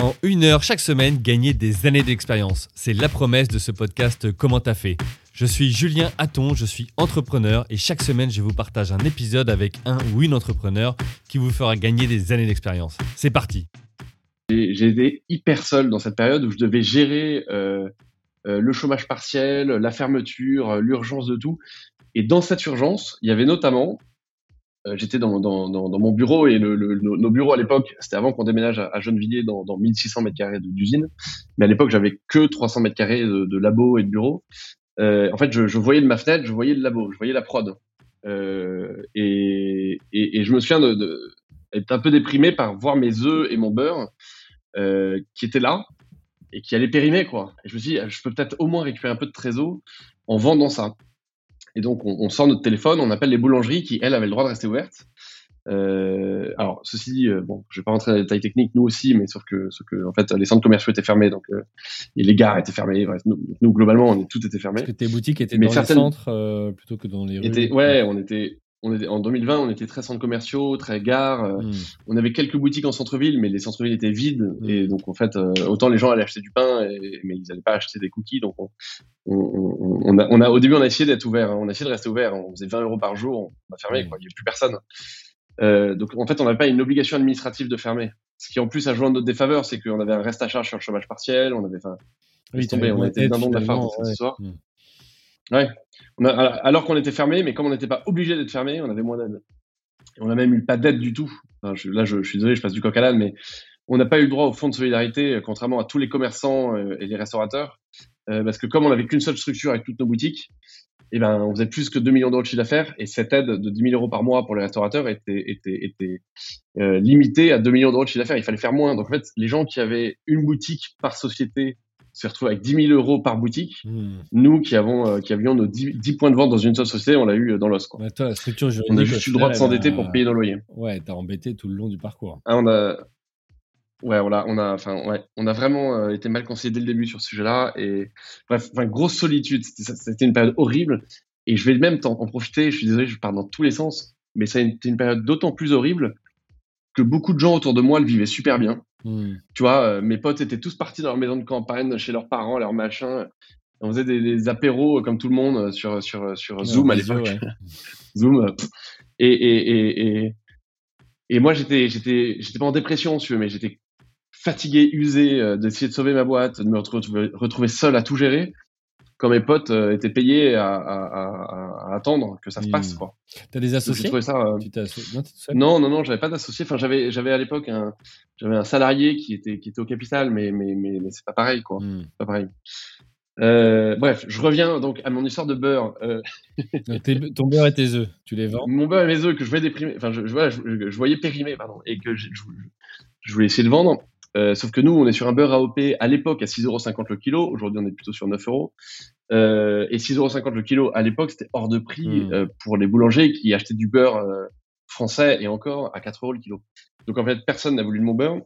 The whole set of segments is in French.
En une heure chaque semaine, gagner des années d'expérience. C'est la promesse de ce podcast Comment t'as fait Je suis Julien Hatton, je suis entrepreneur et chaque semaine, je vous partage un épisode avec un ou une entrepreneur qui vous fera gagner des années d'expérience. C'est parti J'ai été hyper seul dans cette période où je devais gérer euh, euh, le chômage partiel, la fermeture, euh, l'urgence de tout. Et dans cette urgence, il y avait notamment j'étais dans, dans, dans, mon bureau et le, nos bureaux à l'époque, c'était avant qu'on déménage à, à Gennevilliers dans, dans 1600 mètres carrés d'usine. Mais à l'époque, j'avais que 300 mètres carrés de, de labo et de bureau. Euh, en fait, je, je, voyais de ma fenêtre, je voyais le labo, je voyais la prod. Euh, et, et, et, je me souviens de, de, être un peu déprimé par voir mes œufs et mon beurre euh, qui étaient là et qui allaient périmer, quoi. Et je me suis dit, je peux peut-être au moins récupérer un peu de trésor en vendant ça. Et donc, on, on, sort notre téléphone, on appelle les boulangeries qui, elles, avaient le droit de rester ouvertes. Euh, alors, ceci dit, euh, bon, je vais pas rentrer dans les détails techniques, nous aussi, mais sauf que, sauf que en fait, les centres commerciaux étaient fermés, donc euh, et les gares étaient fermées. Bref, nous, nous, globalement, on est tout était fermé. Parce que tes boutiques étaient mais dans les centres euh, plutôt que dans les rues. Ouais, on était, on était, en 2020, on était très centres commerciaux, très gares. Mm. On avait quelques boutiques en centre-ville, mais les centres-villes étaient vides. Mm. Et donc, en fait, euh, autant les gens allaient acheter du pain, et, mais ils n'allaient pas acheter des cookies. Donc, on, on, on, a, on, a, au début, on a essayé d'être ouvert. Hein. On a essayé de rester ouvert. On faisait 20 euros par jour. On a fermé. Mm. Quoi. Il n'y avait plus personne. Euh, donc, en fait, on n'avait pas une obligation administrative de fermer. Ce qui, en plus, a joué en notre défaveur, c'est qu'on avait un reste à charge sur le chômage partiel. On avait, enfin, oui, tombé. On était d'un nombre d'affaires cette histoire. Ouais. On a, alors qu'on était fermé, mais comme on n'était pas obligé d'être fermé, on avait moins d'aide. On n'a même eu pas d'aide du tout. Là, je, suis désolé, je passe du coq à l'âne, mais on n'a pas eu le droit au fonds de solidarité, euh, contrairement à tous les commerçants euh, et les restaurateurs, euh, parce que comme on n'avait qu'une seule structure avec toutes nos boutiques, eh ben, on faisait plus que 2 millions d'euros de chiffre d'affaires, et cette aide de 10 000 euros par mois pour les restaurateurs était, était, était limitée à 2 millions d'euros de chiffre d'affaires. Il fallait faire moins. Donc en fait, les gens qui avaient une boutique par société se retrouver avec 10 000 euros par boutique. Mmh. Nous qui avons, euh, qui avions nos 10, 10, points de vente dans une seule société, on l'a eu dans l'os. Quoi. Ouais, toi, la structure on a juste eu le droit de s'endetter pour payer nos loyers. Ouais, t'as embêté tout le long du parcours. Ah, on a, ouais, on a, on a, enfin, ouais, on a vraiment euh, été mal conseillé dès le début sur ce sujet-là. Et bref, enfin, grosse solitude. C'était une période horrible. Et je vais même en, en profiter. Je suis désolé, je pars dans tous les sens, mais ça a été une période d'autant plus horrible que beaucoup de gens autour de moi le vivaient super bien. Mmh. Tu vois, euh, mes potes étaient tous partis dans leur maison de campagne, chez leurs parents, leurs machins. On faisait des, des, apéros comme tout le monde sur, sur, sur ouais, Zoom à l'époque. Ouais. Zoom. Et, et, et, et, et moi, j'étais, j'étais, j'étais pas en dépression, tu veux, mais j'étais fatigué, usé euh, d'essayer de sauver ma boîte, de me retrouver, retrouver seul à tout gérer quand mes potes euh, étaient payés à, à, à, attendre que ça se passe. Quoi. T'as des associés ça, euh... Non, non, non, non, j'avais pas d'associé. Enfin, j'avais, j'avais à l'époque un, j'avais un salarié qui était, qui était au capital, mais, mais, mais, mais c'est pas pareil, quoi. Mm. Pas pareil. Euh, bref, je reviens donc à mon histoire de beurre. Euh... ton beurre et tes œufs, tu les vends? Mon beurre et mes œufs que je voyais déprimer, enfin, je, je, voilà, je, je, voyais périmer, pardon, et que je, je voulais essayer de vendre. Euh, sauf que nous, on est sur un beurre AOP à l'époque à 6,50€ le kilo. Aujourd'hui, on est plutôt sur 9 euros. Euh, et 6,50€ le kilo à l'époque, c'était hors de prix mmh. euh, pour les boulangers qui achetaient du beurre euh, français et encore à 4 euros le kilo. Donc en fait, personne n'a voulu de mon beurre.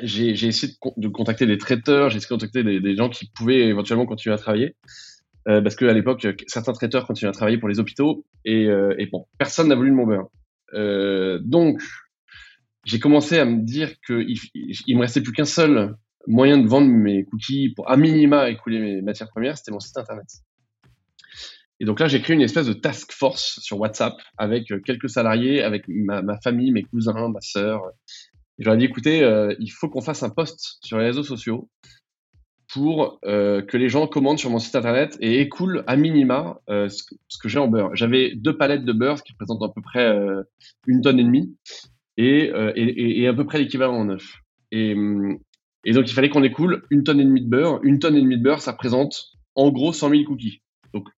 J'ai essayé de, con de, contacter des traiteurs, j'ai essayé de contacter des, des, gens qui pouvaient éventuellement continuer à travailler. Euh, parce qu'à l'époque, certains traiteurs continuaient à travailler pour les hôpitaux et, et bon, personne n'a voulu de mon beurre. donc, j'ai commencé à me dire qu'il il me restait plus qu'un seul moyen de vendre mes cookies pour à minima écouler mes matières premières, c'était mon site internet. Et donc là, j'ai créé une espèce de task force sur WhatsApp avec euh, quelques salariés, avec ma, famille, mes cousins, ma sœur. Et j'aurais dit, écoutez, euh, il faut qu'on fasse un post sur les réseaux sociaux pour euh, que les gens commandent sur mon site internet et écoulent à minima ce que, j'ai en beurre. J'avais deux palettes de beurre, qui représente à peu près une tonne et demie, et, et, et à peu près l'équivalent en. Et, hum, et donc, il fallait qu'on écoule une tonne et demie de beurre. Une tonne et demie de beurre, ça représente en gros 100 000 cookies. Donc,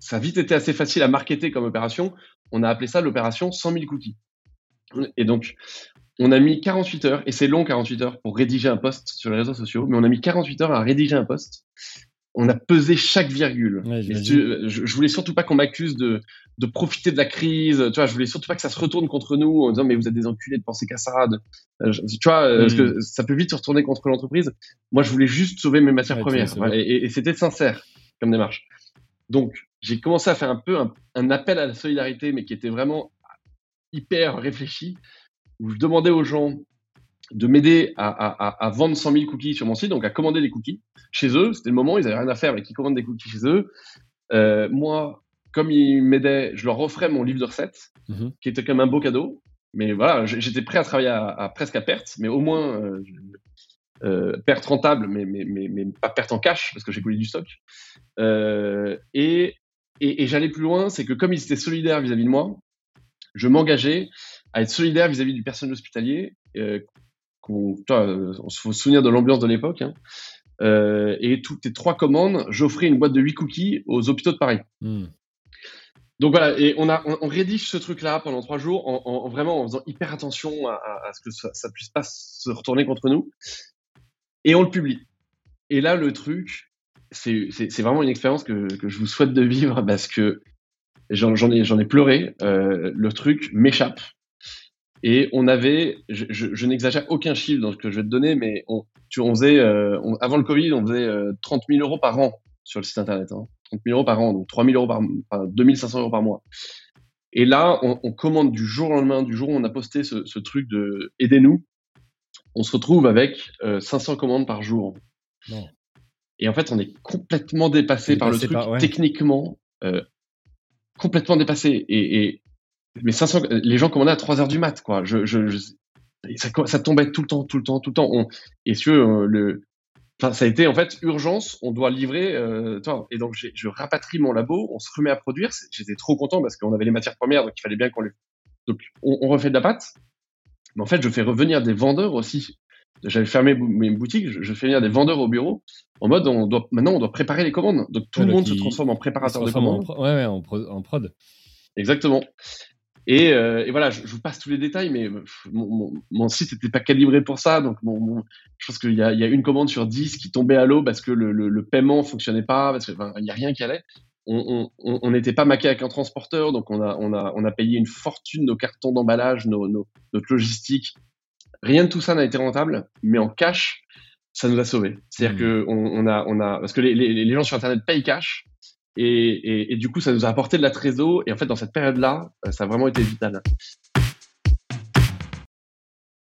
ça a vite été assez facile à marketer comme opération. On a appelé ça l'opération 100 000 cookies. Et donc, on a mis 48 heures, et c'est long 48 heures pour rédiger un post sur les réseaux sociaux, mais on a mis 48 heures à rédiger un post on a pesé chaque virgule. Ouais, je, je, voulais surtout pas qu'on m'accuse de, de profiter de la crise. Tu vois, je voulais surtout pas que ça se retourne contre nous en disant mais vous êtes des enculés de penser qu'à ça. De, euh, tu vois, mmh. parce que ça peut vite se retourner contre l'entreprise. Moi, je voulais juste sauver mes matières ouais, premières et, et c'était sincère comme démarche. Donc, j'ai commencé à faire un peu un, un, appel à la solidarité, mais qui était vraiment hyper réfléchi, où je demandais aux gens de m'aider à, à, à, vendre 100 000 cookies sur mon site, donc à commander des cookies chez eux. C'était le moment, ils avaient rien à faire, mais ils commandent des cookies chez eux. Euh, moi, comme ils m'aidaient, je leur offrais mon livre de recettes, mhm. qui était quand même un beau cadeau. Mais voilà, j'étais prêt à travailler à, presque à perte, mais au moins euh, euh, perte rentable, mais, mais, mais, mais, pas perte en cash, parce que j'ai coulé du stock. Et, et, et j'allais plus loin, c'est que comme ils étaient solidaires vis-à-vis de moi, je m'engageais à être solidaire vis-à-vis du personnel hospitalier. Euh, on, on se faut souvenir de l'ambiance de l'époque. Hein. Euh, et toutes les trois commandes, j'offrais une boîte de 8 cookies aux hôpitaux de Paris. Hmm. Donc voilà, et on, a, on, rédige ce truc-là pendant trois jours en, en, vraiment en faisant hyper attention à, à, ce que ça, ça puisse pas se retourner contre nous. Et on le publie. Et là, le truc, c'est vraiment une expérience que, que, je vous souhaite de vivre parce que j'en ai, ai pleuré. Euh, le truc m'échappe. Et on avait, je, je, je n'exagère aucun chiffre dans ce que je vais te donner, mais on, tu, on faisait, euh, avant le Covid, on faisait 30 euh, 000 euros par an sur le site internet. Hein. 30 000 euros par an, donc 3 000 euros par, enfin, 2500 euros par mois. Et là, on, on, commande du jour au lendemain, du jour où on a posté ce, ce truc de aidez-nous, on se retrouve avec 500 euh, commandes par jour. Et en fait, on est complètement dépassé, par le truc techniquement, euh, complètement dépassé. Et, et, mais 500, les gens commandaient à 3 heures du mat, quoi. Je, je, je ça, ça, tombait tout le temps, tout le temps, tout le temps. On, et si euh, le, enfin, ça a été en fait urgence. On doit livrer. Euh, toi, et donc, je rapatrie mon labo. On se remet à produire. J'étais trop content parce qu'on avait les matières premières, donc il fallait bien qu'on les. Donc, on, on refait de la pâte. Mais en fait, je fais revenir des vendeurs aussi. J'avais fermé mes boutiques, je, fais venir des vendeurs au bureau en mode on doit maintenant on doit préparer les commandes. Donc tout le monde se transforme en préparateur de commandes. En, ouais, ouais, en, prod. Exactement. Et, euh, et, voilà, je, vous passe tous les détails, mais mon, mon, site n'était pas calibré pour ça. Donc, mon, je pense qu'il y, y, a une commande sur 10 qui tombait à l'eau parce que le, le, le paiement fonctionnait pas, parce qu'il n'y a rien qui allait. On n'était pas maqué avec un transporteur, donc on a, on, a, on a payé une fortune nos cartons d'emballage, nos, nos, notre logistique. Rien de tout ça n'a été rentable, mais en cash, ça nous a sauvés. C'est-à-dire mmh. que on, on, a, on a, parce que les, les, les, gens sur Internet payent cash, et, et, du coup, ça nous a apporté de la trésor. Et en fait, dans cette période-là, ça a vraiment été vital.